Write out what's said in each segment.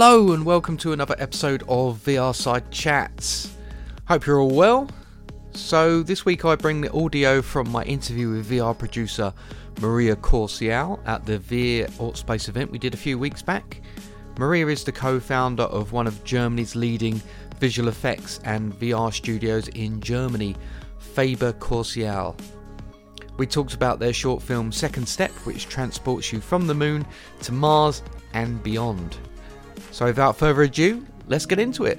Hello and welcome to another episode of VR Side Chats. Hope you're all well. So, this week I bring the audio from my interview with VR producer Maria Courtial at the VR Space event we did a few weeks back. Maria is the co founder of one of Germany's leading visual effects and VR studios in Germany, Faber Courtial. We talked about their short film Second Step, which transports you from the moon to Mars and beyond. So, without further ado, let's get into it.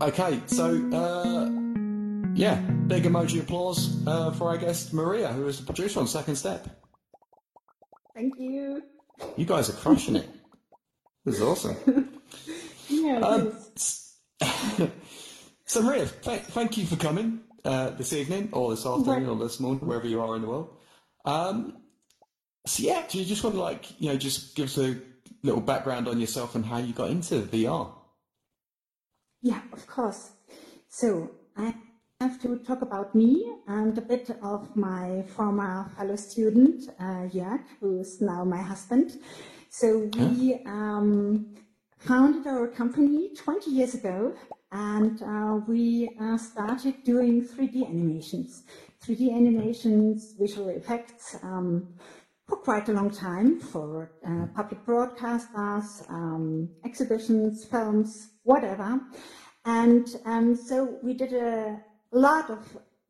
Okay, so uh, yeah, big emoji applause uh, for our guest Maria, who is the producer on Second Step. Thank you. You guys are crushing it. This is awesome. Yeah, it Um, is. So Maria, th- thank you for coming uh, this evening, or this afternoon, or this morning, wherever you are in the world. Um, so yeah, do you just want to like you know just give us a little background on yourself and how you got into VR? Yeah, of course. So I have to talk about me and a bit of my former fellow student, uh, Jörg, who is now my husband. So we um, founded our company 20 years ago and uh, we uh, started doing 3D animations. 3D animations, visual effects, um, for quite a long time for uh, public broadcasters, um, exhibitions, films, whatever. And um, so we did a lot of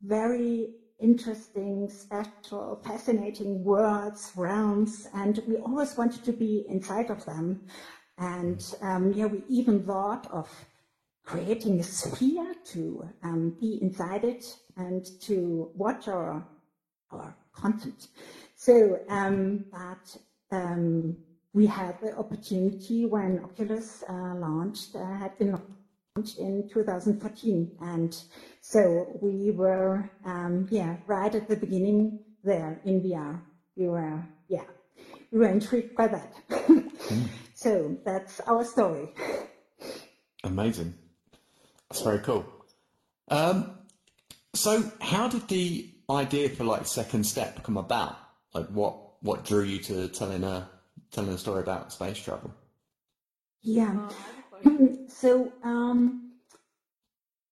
very interesting, special, fascinating worlds, realms, and we always wanted to be inside of them. And um, yeah, we even thought of creating a sphere to um, be inside it and to watch our our content. So, um, but um, we had the opportunity when Oculus uh, launched, uh, had been launched in 2014, and so we were, um, yeah, right at the beginning there in VR. We were, yeah, we were intrigued by that. so that's our story. Amazing. That's very cool. Um, so how did the idea for like Second Step come about? Like what what drew you to telling a telling a story about space travel? Yeah. so um,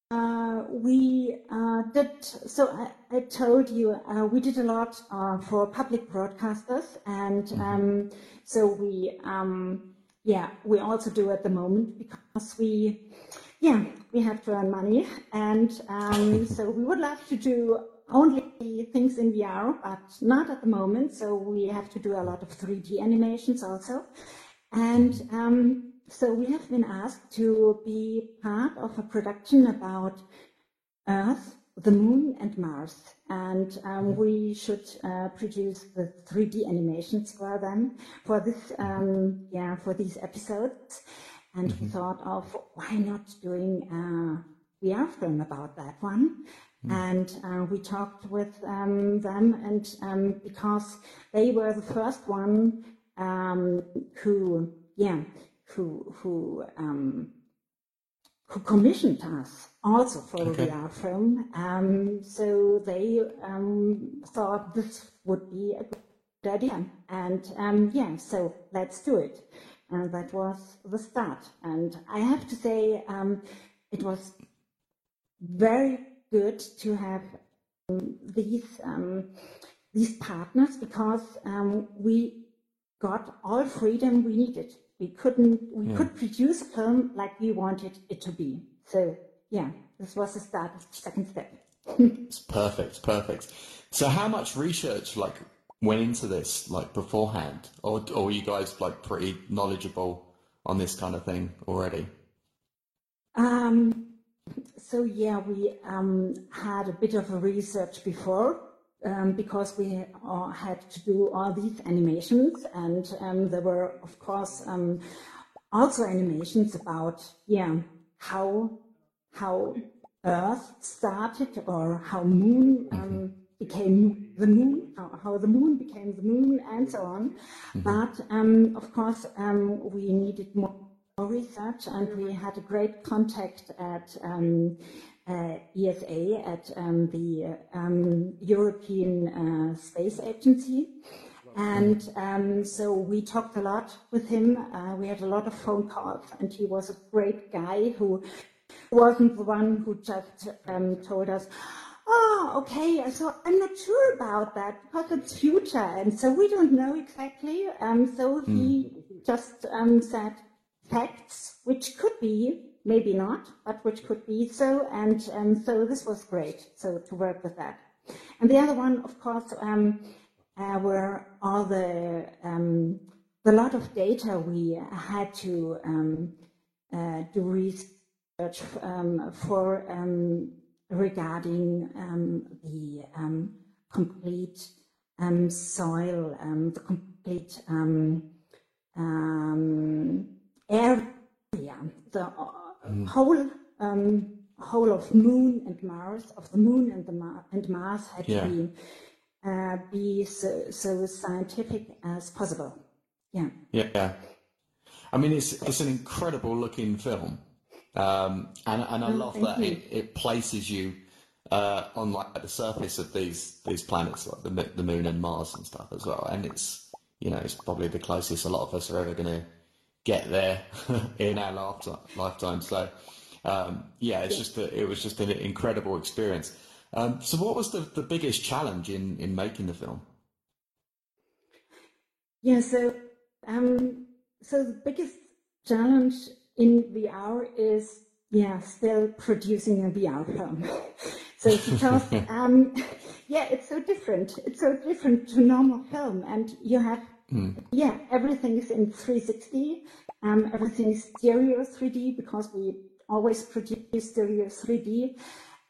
uh, we uh, did. So I, I told you uh, we did a lot uh, for public broadcasters, and um, so we um, yeah we also do at the moment because we yeah we have to earn money, and um, so we would love to do only things in VR, but not at the moment. So we have to do a lot of 3D animations also. And um, so we have been asked to be part of a production about Earth, the Moon, and Mars. And um, we should uh, produce the 3D animations for them for this, um, yeah, for these episodes. And we thought of why not doing a VR film about that one. And uh, we talked with um, them, and um, because they were the first one um, who, yeah, who who um, who commissioned us also for Okay. a VR film. Um, so they um, thought this would be a good idea, and um, yeah, so let's do it. And that was the start. And I have to say, um, it was very good to have um, these um, these partners because um, we got all freedom we needed. We couldn't we could produce film like we wanted it to be. So yeah, this was the start of the second step. It's perfect, perfect. So how much research like went into this like beforehand, or or were you guys like pretty knowledgeable on this kind of thing already? Um, so yeah, we um, had a bit of a research before um, because we uh, had to do all these animations, and um, there were, of course, um, also animations about yeah how how Earth started or how Moon um, became the Moon, how, how the Moon became the Moon, and so on. But um, of course, um, we needed more research, and we had a great contact at um, uh, ESA, at um, the um, European uh, Space Agency. And um, so we talked a lot with him. Uh, we had a lot of phone calls, and he was a great guy who wasn't the one who just um, told us, oh, okay, so I'm not sure about that because it's future, and so we don't know exactly. Um, so mm. he just um, said facts, which could be, maybe not, but which could be so, and um, so this was great, so to work with that. And the other one, of course, um, uh, were all the, um, the lot of data we had to um, uh, do research um, for um, regarding um, the um, complete um, soil, um, the complete um, um, area, the uh, mm. whole whole of Moon and Mars, of the Moon and the Mar and Mars had yeah. to be uh, be so, so scientific as possible. Yeah. Yeah. I mean, it's it's an incredible looking film. Um, and, and I oh, love that it, it, places you uh, on like the surface of these these planets, like the the Moon and Mars and stuff as well. And it's you know it's probably the closest a lot of us are ever going to get there in our lifetime. So um, yeah, it's yeah. just a, it was just an incredible experience. Um, so what was the, the biggest challenge in, in making the film? Yeah, so um, so the biggest challenge in VR is yeah still producing a VR film. so because um, yeah, it's so different. It's so different to normal film, and you have mm. yeah everything is in 360. Um, everything is stereo 3D because we always produce stereo 3D,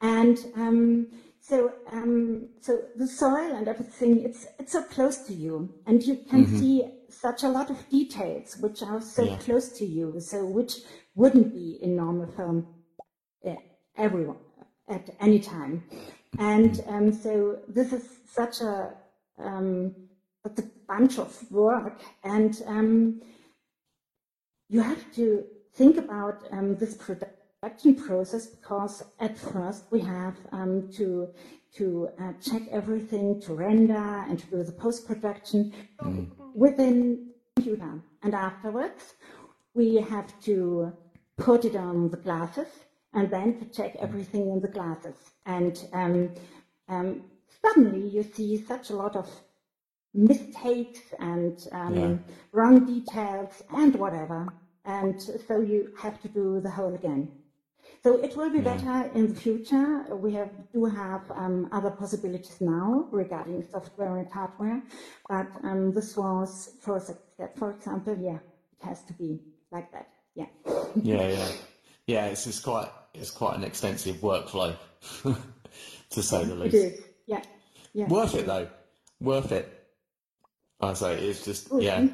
and um, so, um, so the soil and everything, it's it's so close to you, and you can mm-hmm. see such a lot of details which are so yeah. close to you, so which wouldn't be in normal film uh, everyone at any time. And um, so this is such a um, a bunch of work, and um, you have to think about um, this production process because at first we have um, to to uh, check everything, to render and to do the post production mm. Within computer, and afterwards we have to put it on the glasses and then to check everything in the glasses. And um, um, suddenly you see such a lot of mistakes and um, yeah. wrong details and whatever. And so you have to do the whole again. So it will be better in the future. We have, do have um, other possibilities now regarding software and hardware, but um, this was first step. For example, yeah, it has to be like that. Yeah. yeah, yeah, yeah. It's, it's quite it's quite an extensive workflow, to say the least. It is. Yeah. Yeah. Worth it though. Worth it. I say it's just oh, yeah.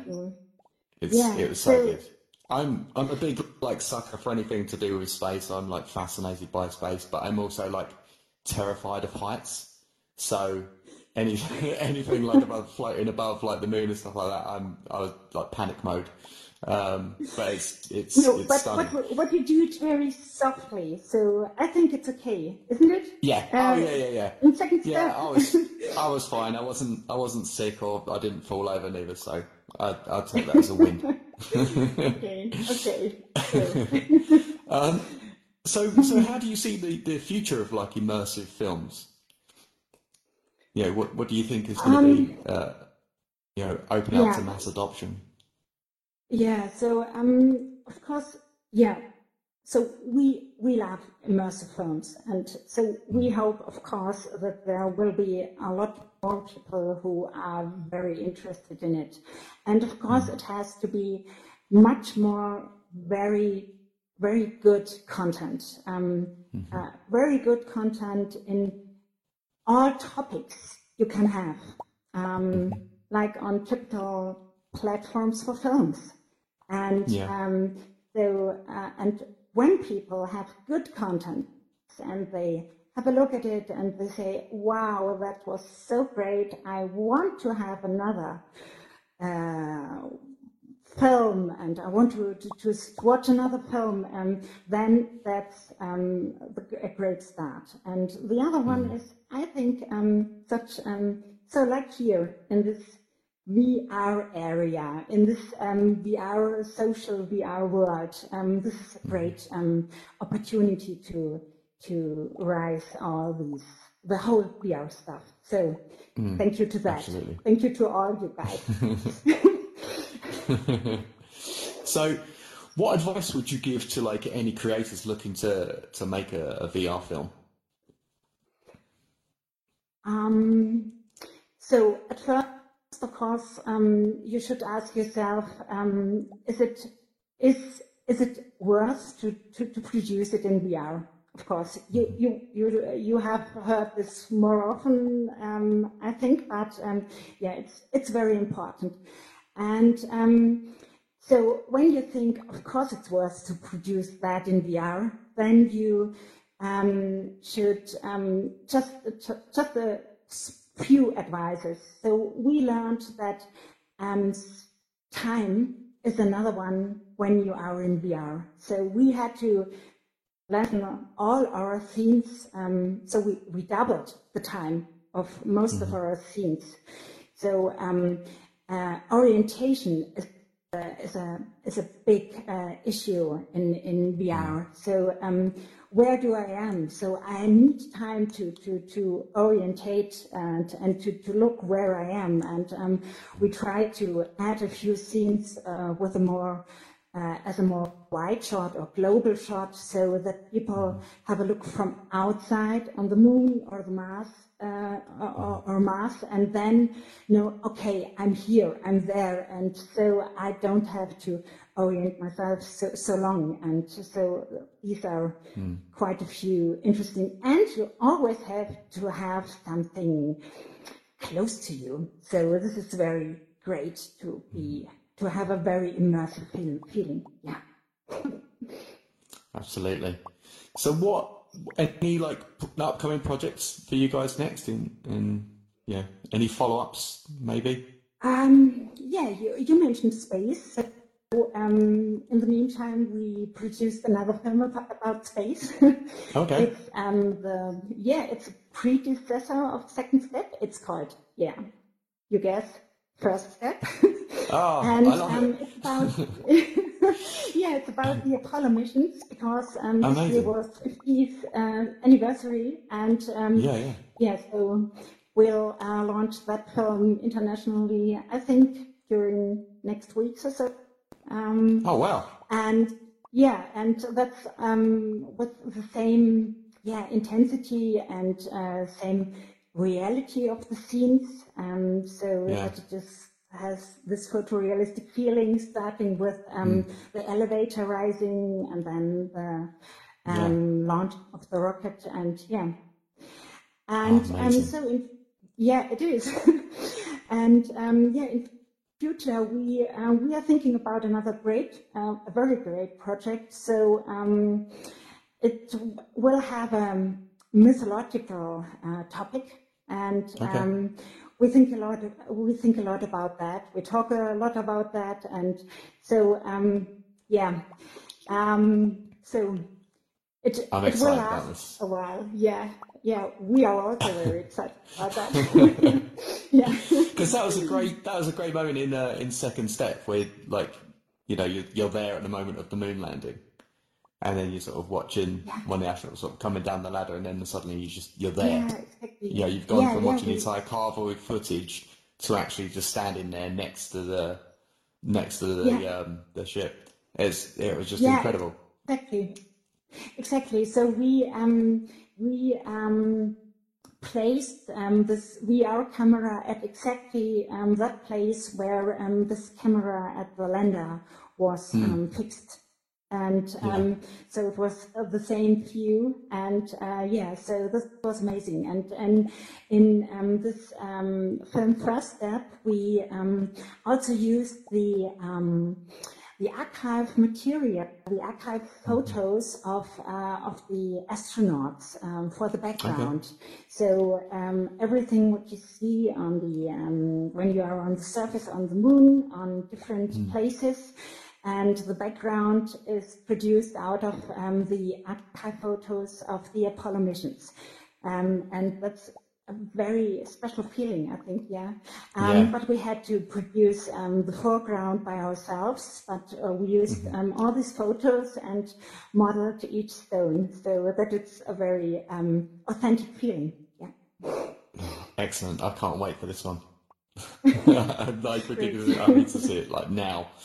It's yeah. it was so, so good. I'm I'm a big like sucker for anything to do with space. I'm like fascinated by space, but I'm also like terrified of heights. So anything anything like above floating above like the moon and stuff like that, I'm I was like panic mode. Um, but it's it's, no, it's but what what you do it very softly, so I think it's okay, isn't it? Yeah. Uh, oh yeah, yeah, yeah. In second step. Yeah, I was I was fine. I wasn't I wasn't sick or I didn't fall over neither, so I I'll take that as a win. okay. Okay. um, so so how do you see the, the future of like immersive films? Yeah, what what do you think is going to um, be uh, you know open yeah. out to mass adoption? Yeah, so um, of course, yeah. So we we love immersive films, and so we mm-hmm. hope, of course, that there will be a lot more people who are very interested in it, and of course, mm-hmm. it has to be much more very very good content, um, mm-hmm. uh, very good content in all topics you can have, um, mm-hmm. like on typical platforms for films. And yeah. um, so, uh, and when people have good content and they have a look at it and they say, wow, that was so great. I want to have another uh, film and I want to, to, to watch another film, um, then that's um, a great start. And the other one mm. is, I think, um, such, um, so like here in this VR area, in this um, VR social VR world, um, this is a great opportunity to to rise all these the whole VR stuff. So mm, thank you to that. Absolutely. Thank you to all you guys. so, what advice would you give to like any creators looking to to make a, a VR film? Um, so at first, of course, um, you should ask yourself: um, Is it is is it worth to, to, to produce it in VR? Of course, you you you you have heard this more often, um, I think, but um, yeah, it's it's very important. And um, so when you think, of course, it's worth to produce that in VR, then you um, should um, just just a few advisors. So we learned that um, time is another one when you are in VR. So we had to learn all our scenes. Um, so we, we doubled the time of most mm-hmm. of our scenes. So um, uh, orientation is, uh, is, a is a big uh, issue in in VR. Mm. So um, where do I am? So I need time to to to orientate and and to, to look where I am. And um, we try to add a few scenes uh, with a more uh, as a more wide shot or global shot so that people have a look from outside on the moon or the Mars uh, or, or, Mars, and then know, okay, I'm here, I'm there, and so I don't have to orient myself so, so long. And so these are mm. quite a few interesting, and you always have to have something close to you. So this is very great to be to have a very immersive feeling. Yeah. Absolutely. So what any like upcoming projects for you guys next in in yeah any follow-ups maybe um yeah you, you mentioned space so um in the meantime we produced another film about, about space okay it's um the yeah it's a predecessor of second step it's called yeah you guess first step oh and I love um, it. it's about yeah, it's about the Apollo missions because um, this year was 50th uh, anniversary, and um, yeah, yeah, yeah. So we'll uh, launch that film internationally. I think during next week or so. Um, oh wow! And yeah, and that's um, with the same yeah intensity and uh, same reality of the scenes. Um, so yeah. it just has this photorealistic feeling, starting with um, mm. the elevator rising and then the um, yeah. launch of the rocket, and yeah, and oh, um, so in, yeah, it is, and um, yeah, in future we uh, we are thinking about another great, uh, a very great project. So um, it will have a mythological uh, topic, and okay. Um, we think a lot. We think a lot about that. We talk a lot about that, and so um, yeah. Um, so it, I'm it will last a while. Yeah, yeah. We are also very excited about that. yeah, because that was a great that was a great moment in uh, in second step where like you know you're, you're there at the moment of the moon landing and then you're sort of watching yeah. one of the astronauts sort of coming down the ladder, and then suddenly you just you're there. Yeah, exactly. Yeah, you've gone yeah, from watching the entire cardboard footage to actually just standing there next to the next to the um, the ship. It's it was just incredible. Exactly, exactly. So we um, we um, placed um, this VR camera at exactly um, that place where um, this camera at the lander was mm. fixed and um, yeah. so it was the same view and uh, yeah so this was amazing and and in um, this um, film first step we um, also used the um, the archive material, the archive photos of uh, of the astronauts um, for the background. Okay. So um, everything what you see on the um, when you are on the surface on the moon on different mm. places. And the background is produced out of um, the archive photos of the Apollo missions. Um, and that's a very special feeling, I think, yeah. Um, yeah. But we had to produce um, the foreground by ourselves, but uh, we used mm-hmm. um, all these photos and modeled each stone so that it's a very um, authentic feeling, yeah. Excellent. I can't wait for this one. I particularly, I need to see it like now.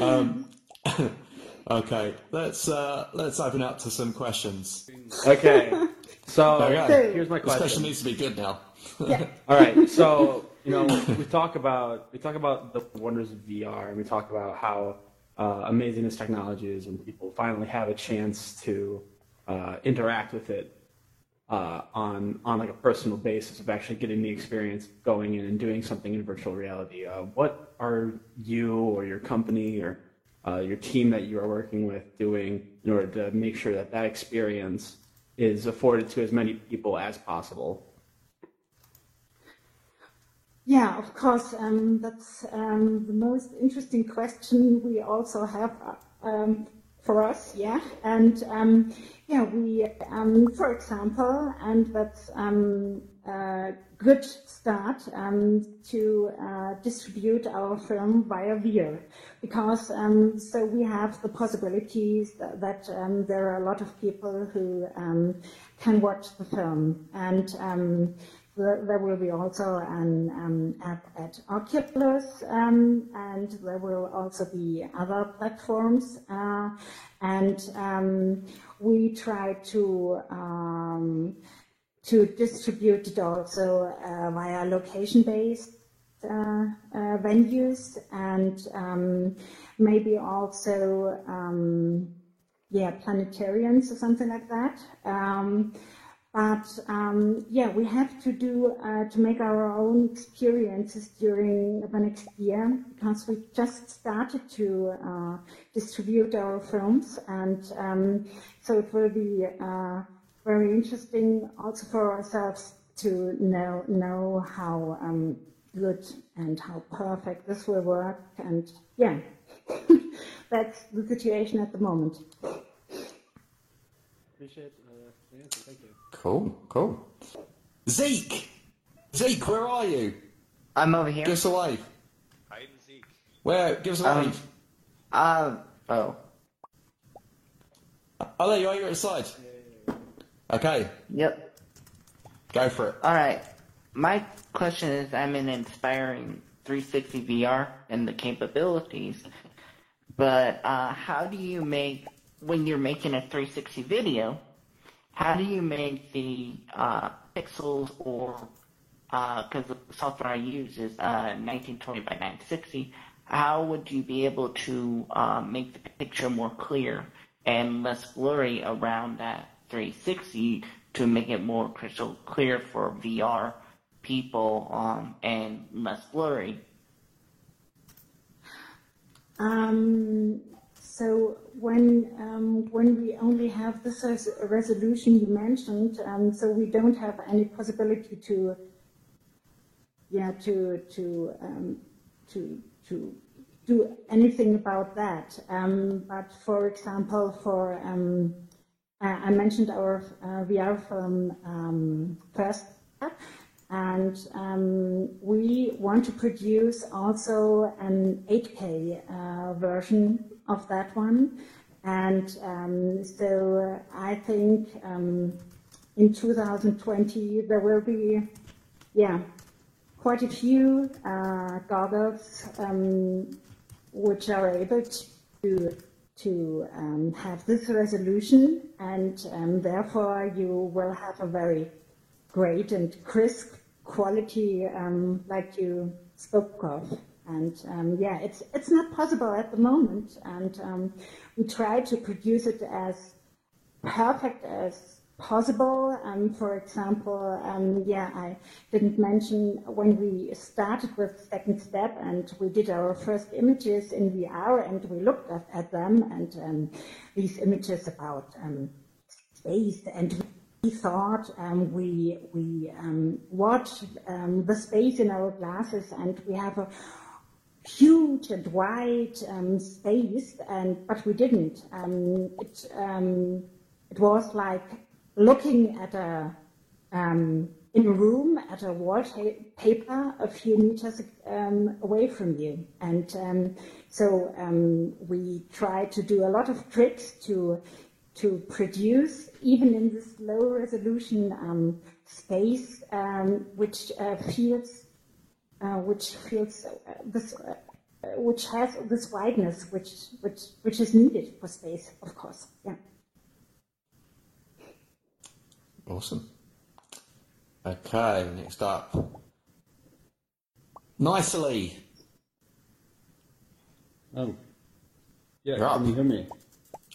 Um, okay, let's uh, let's open up to some questions. Okay. So here's my question. This question needs to be good now. yeah. All right. So you know we talk about we talk about the wonders of VR and we talk about how uh, amazing this technology is and people finally have a chance to uh, interact with it uh, on on like a personal basis of actually getting the experience going in and doing something in virtual reality. Uh, what are you or your company or uh, your team that you are working with doing in order to make sure that that experience is afforded to as many people as possible? Yeah, of course. Um, that's um, the most interesting question we also have um, for us. Yeah, and um, yeah, we, um, for example, and that's um, good start to uh, distribute our film via VR, because so we have the possibilities that, that there are a lot of people who can watch the film and there will be also an um, app at Oculus, um, and there will also be other platforms. Uh, and um, we try to um, to distribute it also uh, via location-based uh, uh, venues and um, maybe also um, yeah planetariums or something like that. Um, but um, yeah, we have to do uh, to make our own experiences during the next year because we just started to uh, distribute our films, and um, so it will be uh, very interesting also for ourselves to know know how um, good and how perfect this will work. And yeah, that's the situation at the moment. Appreciate uh, the answer. Thank you. Cool, cool. Zeke! Zeke, where are you? I'm over here. Give us a wave. Hide and Zeke. Where? Give us a Um, wave. Uh, oh. Oh, there you are, you're outside. Okay, Yep. go for it. Alright. My question is I'm an inspiring 360 VR and the capabilities, but uh, how do you make, when you're making a 360 video, how do you make the uh, pixels or because uh, the software I use is uh, 1920 by 960, how would you be able to uh, make the picture more clear and less blurry around that 360 to make it more crystal clear for VR people um, and less blurry? Um, so when um, when we only have this resolution you mentioned, um, so we don't have any possibility to, yeah, to to um, to to do anything about that. Um, but for example, for um, I mentioned our uh, VR film um, first and um, we want to produce also an 8K uh, version of that one. And um, so I think um, in 2020 there will be, yeah, quite a few uh, goggles um, which are able to to um, have this resolution, and um, therefore you will have a very great and crisp quality um, like you spoke of. And um, yeah, it's it's not possible at the moment, and um, we try to produce it as perfect as possible. Um, for example, um, yeah, I didn't mention when we started with second step and we did our first images in VR and we looked at, at them and um, these images about um, space and we thought um, we we um, watched the space in our glasses and we have a huge and wide space and but we didn't. it it was like looking at a um, in a room at a wallpaper a few meters um, away from you. And um, so um, we try to do a lot of tricks to to produce, even in this low resolution um, space, um, which uh, feels uh, which feels uh, this. Uh, which has this wideness, which which which is needed for space, of course. Yeah. Awesome. Okay, next up. Nicely. Oh. Yeah, You're can up. you hear me?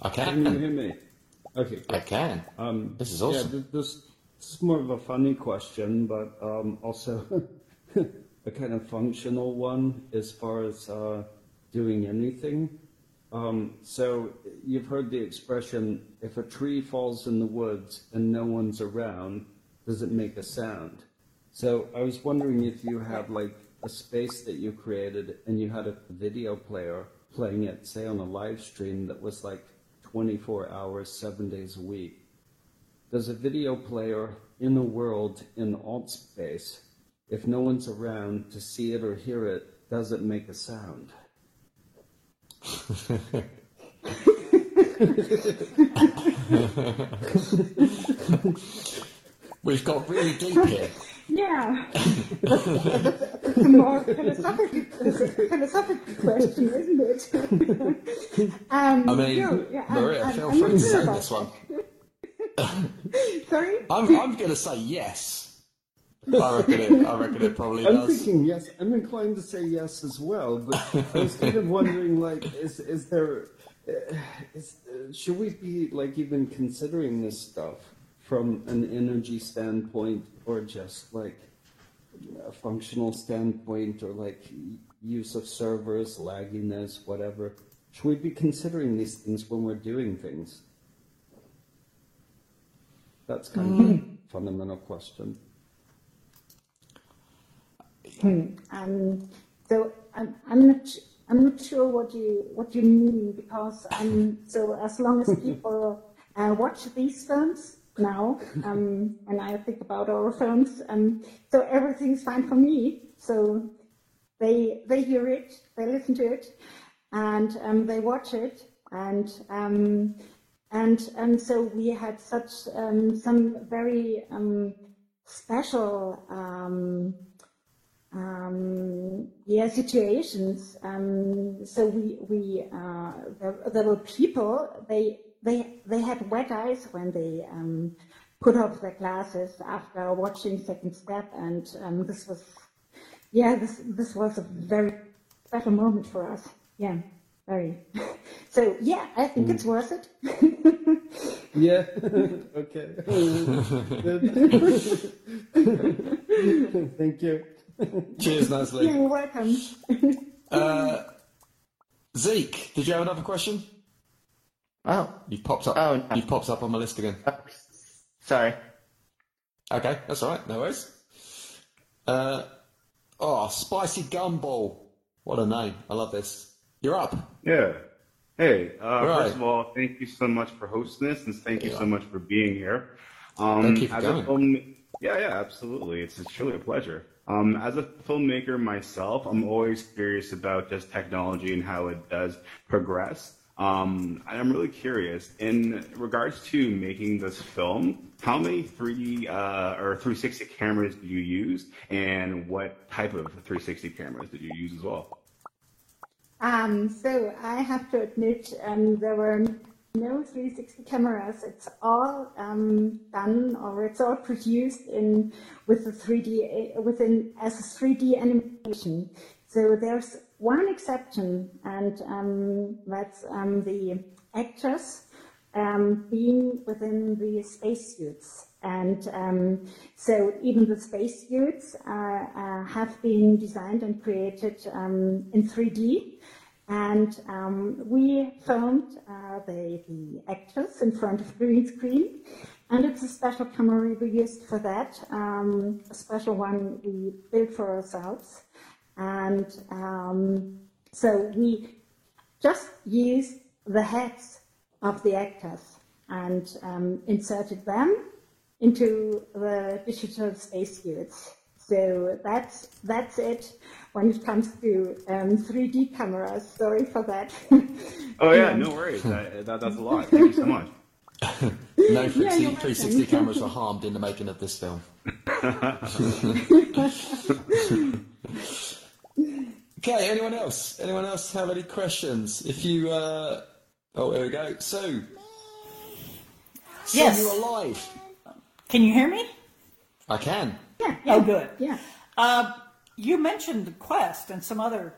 I Can Can you hear me? Okay, I can. Um, This is Yeah, awesome. th- this, this is more of a funny question, but um, also a kind of functional one as far as uh, doing anything. Um, so you've heard the expression, if a tree falls in the woods and no one's around, does it make a sound? So I was wondering if you had like a space that you created and you had a video player playing it, say on a live stream that was like 24 hours, seven days a week. Does a video player in the world in alt space, if no one's around to see it or hear it, does it make a sound? We've got really deep here. Yeah, a more philosophical, philosophical question, isn't it? um, I mean, no, yeah, Maria, I'm- feel I'm free to say this one. Sorry? I'm, I'm going to say yes. I reckon it. I reckon it probably I'm does. thinking yes. I'm inclined to say yes as well, but I was kind of wondering, like, is is there, uh, is, uh, should we be like even considering this stuff from an energy standpoint, or just like a functional standpoint, or like use of servers, lagginess, whatever? Should we be considering these things when we're doing things? That's kind of a fundamental question. Um, so I'm, I'm not I'm not sure what you what you mean because um, so as long as people uh, watch these films now, um, and I think about our films, um, so everything's fine for me. So they they hear it, they listen to it, and um, they watch it, and um, and and so we had such um, some very um, special. Um, um, yeah, situations. Um, so we we uh, there, there were people. They they they had wet eyes when they um, put off their glasses after watching Second Step, and um, this was yeah this this was a very special moment for us. Yeah, very. So yeah, I think it's worth it. Yeah. okay. Thank you. Cheers, Leslie. You're welcome. Uh, Zeke, did you have another question? Oh, You've popped up. Oh, no. You've popped up on my list again. oh, sorry. Okay, that's all right. No worries. Uh, oh, spicy gumball. What a name! I love this. You're up. Yeah. Hey, uh, Right. first of all, thank you so much for hosting this, and thank you Yeah. so much for being here. Um, Thank you for coming. a yeah, yeah, absolutely. It's, it's truly a pleasure. Um, as a filmmaker myself, I'm always curious about just technology and how it does progress. Um, and I'm really curious in regards to making this film. How many 3D uh, or 360 cameras did you use, and what type of 360 cameras did you use as well? Um, so I have to admit um, there were no 360 cameras. It's all um, done or it's all produced in with the 3D uh, within as a 3D animation. So there's one exception, and um, that's um, the actors um, being within the spacesuits. And um, so even the spacesuits uh, uh, have been designed and created um, in 3D. And um, we filmed uh, the, the, actors in front of green screen. And it's a special camera we used for that, um, a special one we built for ourselves. And um, so we just used the heads of the actors and um, inserted them into the digital space spacesuits. So that's that's it when it comes to um, 3D cameras. Sorry for that. oh yeah, no worries. That, that, that's a lot. Thank you so much. no 360, yeah, cameras were harmed in the making of this film. okay, anyone else? Anyone else have any questions? If you, uh... oh, there we go. So, yes, you're alive. Can you hear me? I can. Yeah. yeah. Oh, good. Yeah. Uh, you mentioned the Quest and some other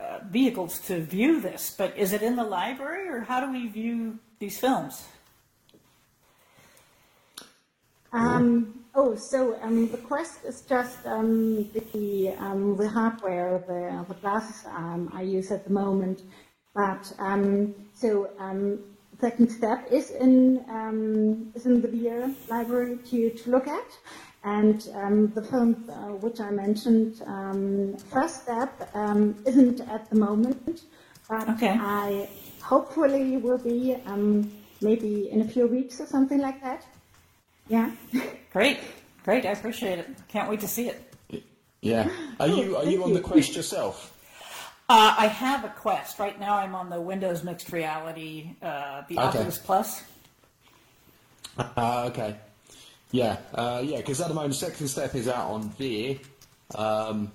uh, vehicles to view this, but is it in the library, or how do we view these films? Um, oh, so um, the Quest is just um, the um, the hardware, the the glasses um, I use at the moment. But um, so second step is in is in the VR library to, to look at. And um, the film uh, which I mentioned, um, first step, um, isn't at the moment, but okay. I hopefully will be maybe in a few weeks or something like that. Yeah. Great, great. I appreciate it. Can't wait to see it. Yeah. Are you are you on the Quest yourself? Uh, I have a Quest right now. I'm on the Windows Mixed Reality, uh, the okay. Odyssey Plus. Uh, okay. Yeah, uh, yeah. Because at the moment, second step is out on VR. Um,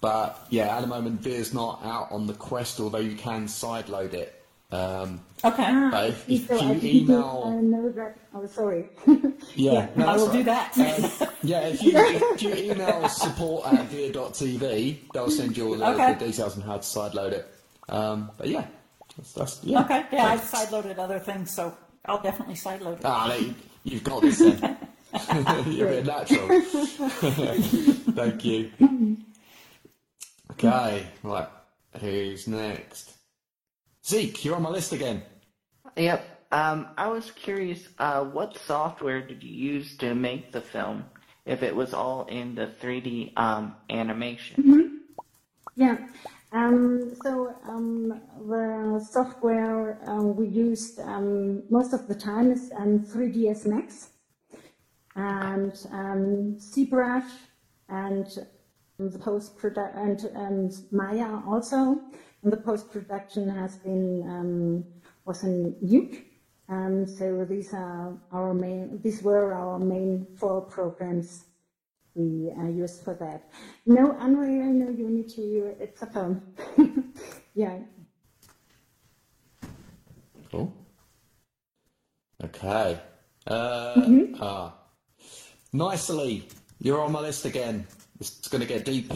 but yeah, at the moment, VR's not out on the Quest, although you can sideload it. Um, okay. But if, if, if you email, I know that. Oh, sorry. yeah, yeah no, I will right. do that. Um, yeah, if you, if you email support at VR.tv, they'll send you all the, okay. the, details on how to sideload it. Um, but yeah, that's, that's yeah. Okay. Yeah, I've sideloaded other things, so I'll definitely sideload it. Ah, you've got this then. You're a bit natural. Thank you. Okay, right. Who's next? Zeke, you're on my list again. Yep. Um, I was curious, uh, what software did you use to make the film? If it was all in the 3D um, animation. Mm-hmm. Yeah. Um, so um, the software uh, we used um, most of the time is 3ds um, Max and um, ZBrush and the post production and Maya also. And the post-production has been, um, was in Nuke. Um, so these are our main, these were our main four programs we uh, used for that. No Unreal, no Unity, it's a phone. yeah. Cool. Okay. Uh, mm-hmm. ah. Nicely, you're on my list again. It's going to get deep.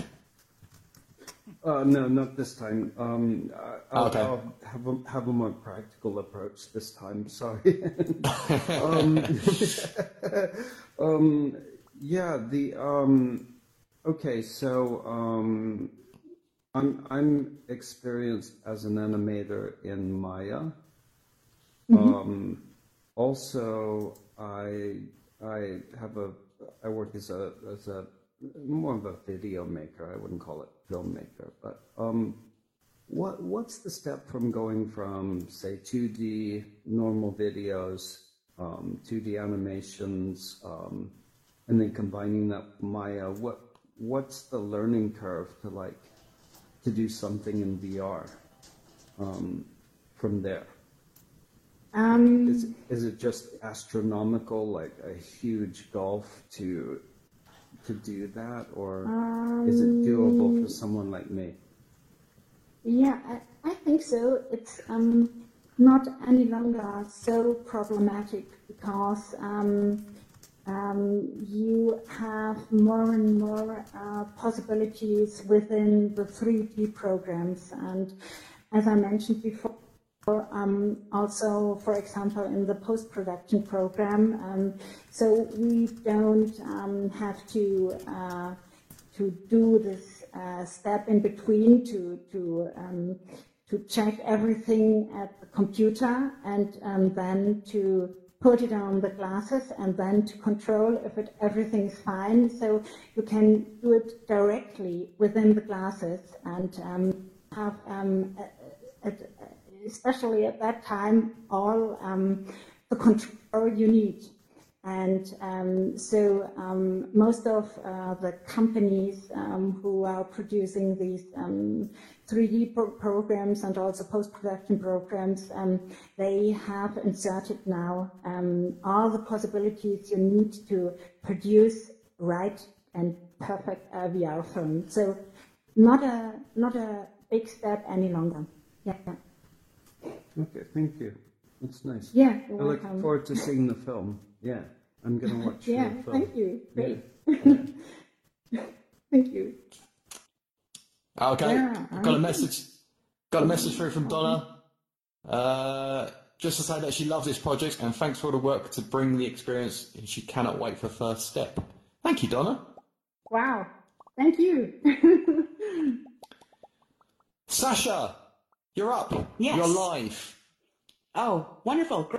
Uh, no, not this time. Um, I'll, okay. I'll have a, have a more practical approach this time. Sorry. um, um, yeah. The um, okay. So um, I'm I'm experienced as an animator in Maya. Mm-hmm. Um, also, I I have a I work as a as a more of a video maker. I wouldn't call it filmmaker, but um, what what's the step from going from say 2D normal videos, um, 2D animations, um, and then combining that Maya? What what's the learning curve to like to do something in VR um, from there? Um, is, is it just astronomical, like a huge gulf to to do that, or um, is it doable for um, someone like me? Yeah, I, I think so. It's um, not any longer so problematic because um, um, you have more and more uh, possibilities within the 3D programs. And as I mentioned before, um, also, for example, in the post-production program. Um, so we don't um, have to uh, to do this uh, step in between to to um, to check everything at the computer and um, then to put it on the glasses and then to control if it, everything is fine. So you can do it directly within the glasses and um, have a, a, a, especially at that time, all um, the control you need. And um, so um, most of uh, the companies um, who are producing these 3D um, pro programs and also post-production programs, um, they have inserted now all the possibilities you need to produce right and perfect uh, VR film. So not a not a big step any longer. Yeah. Okay, thank you. That's nice. Yeah, I look welcome. forward to seeing the film. Yeah, I'm going to watch yeah, the film. thank you. Great. Yeah. thank you. Okay, yeah, got a message. Got a message through from Donna. Uh, just to say that she loves this project and thanks for all the work to bring the experience. And she cannot wait for first step. Thank you, Donna. Wow. Thank you. Sasha. You're up. Yes. You're live. Oh, wonderful.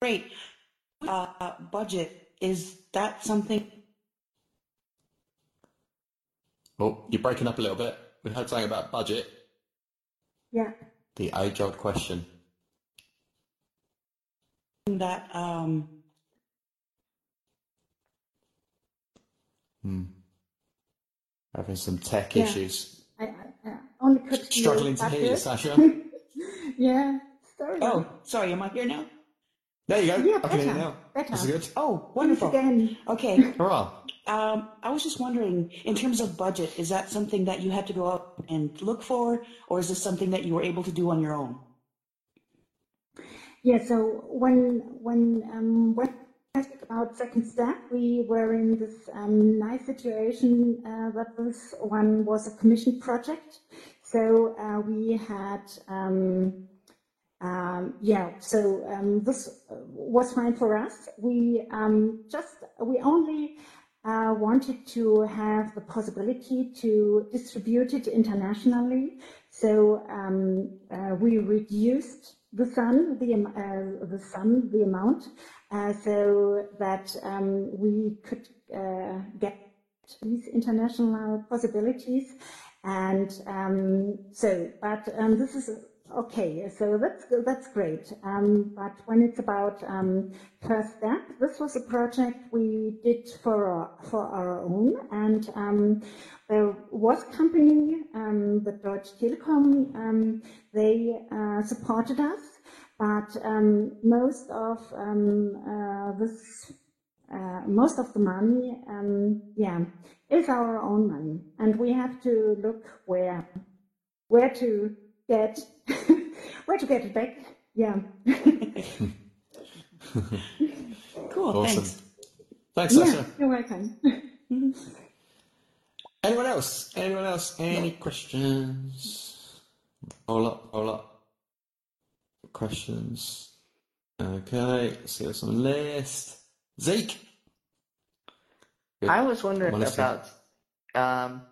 Great. Uh, budget. Is that something? Oh, you're breaking up a little bit. We heard something about budget. Yeah. The age old question. That, um, hmm. Having some tech yeah. issues. I, I only could Struggling to hear you, Sasha. yeah, sorry. Oh, sorry, am I here now? There you go. Yeah, I can hear you now. Better. That's good. Oh, wonderful. Again. Okay. Hurrah. Um, I was just wondering, in terms of budget, is that something that you had to go out and look for, or is this something that you were able to do on your own? Yeah. So when when um, when about second step, we were in this um, nice situation uh, that this one was a commission project. So uh, we had, um, um, yeah, so um, this was fine for us. We um, just, we only uh, wanted to have the possibility to distribute it internationally. So um, uh, we reduced the sum, the, uh, the sum, the amount, uh, so that um, we could uh, get these international possibilities. And um, so, but um, this is okay. So that's that's great. Um, but when it's about um, first step, this was a project we did for our, for our own, and um, there was company, the Deutsche Telekom. they uh, supported us but um, most of um, uh, this, uh, most of the money, um, yeah, is our own money, and we have to look where, where to get, where to get it back. Yeah. cool. Awesome. Thanks. Thanks, Sasha. Yeah, you're welcome. Anyone else? Anyone else? Any questions? Roll up, roll up questions. Okay, see what's on the list. Zeke. Good. I was wondering about um,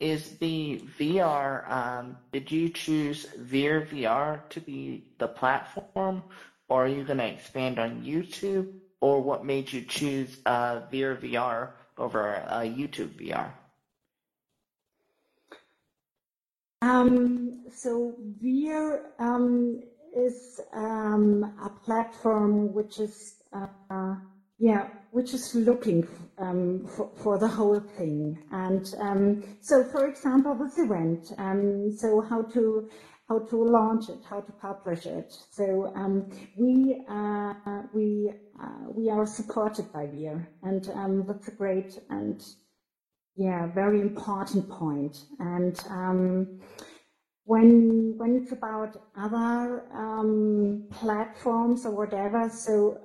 is the VR. Um, did you choose Veer VR to be the platform, or are you going to expand on YouTube, or what made you choose uh, Veer VR over uh, YouTube VR? Um, so Veer um, is um, a platform which is uh, yeah which is looking um, for, for, the whole thing. And um, so for example this event um, so how to how to launch it how to publish it. So um, we uh, we uh, we are supported by Veer and um, that's a great and yeah very important point. and when when it's about other um, platforms or whatever, so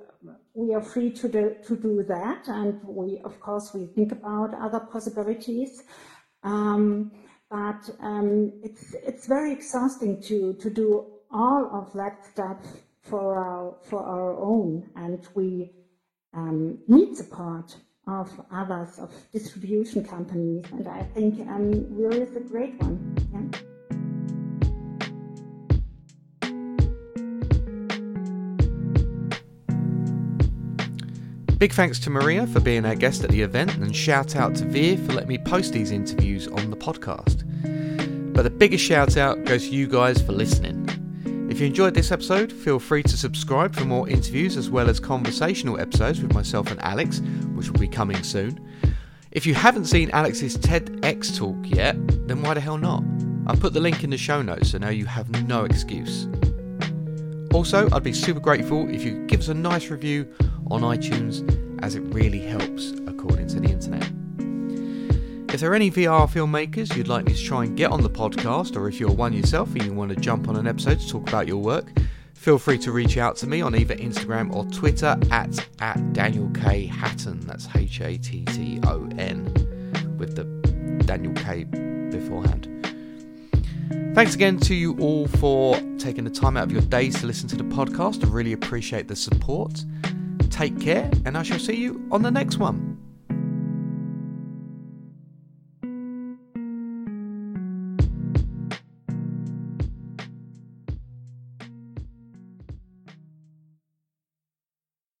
we are free to do, to do that, and we of course we think about other possibilities. Um, but um, it's it's very exhausting to to do all of that stuff for our for our own, and we um, need support of others, of distribution companies, and I think um, is a great one. Yeah. Big thanks to Maria for being our guest at the event, and shout out to Veer for letting me post these interviews on the podcast. But the biggest shout out goes to you guys for listening. If you enjoyed this episode, feel free to subscribe for more interviews as well as conversational episodes with myself and Alex, which will be coming soon. If you haven't seen Alex's TEDx talk yet, then why the hell not? I'll put the link in the show notes so now you have no excuse. Also, I'd be super grateful if you give us a nice review on iTunes, as it really helps according to the internet. If there are any VR filmmakers you'd like me to try and get on the podcast, or if you're one yourself and you want to jump on an episode to talk about your work, feel free to reach out to me on either Instagram or Twitter at, at Daniel K. Hatton. That's H A T T O N with the Daniel K beforehand. Thanks again to you all for taking the time out of your days to listen to the podcast. I really appreciate the support. Take care, and I shall see you on the next one.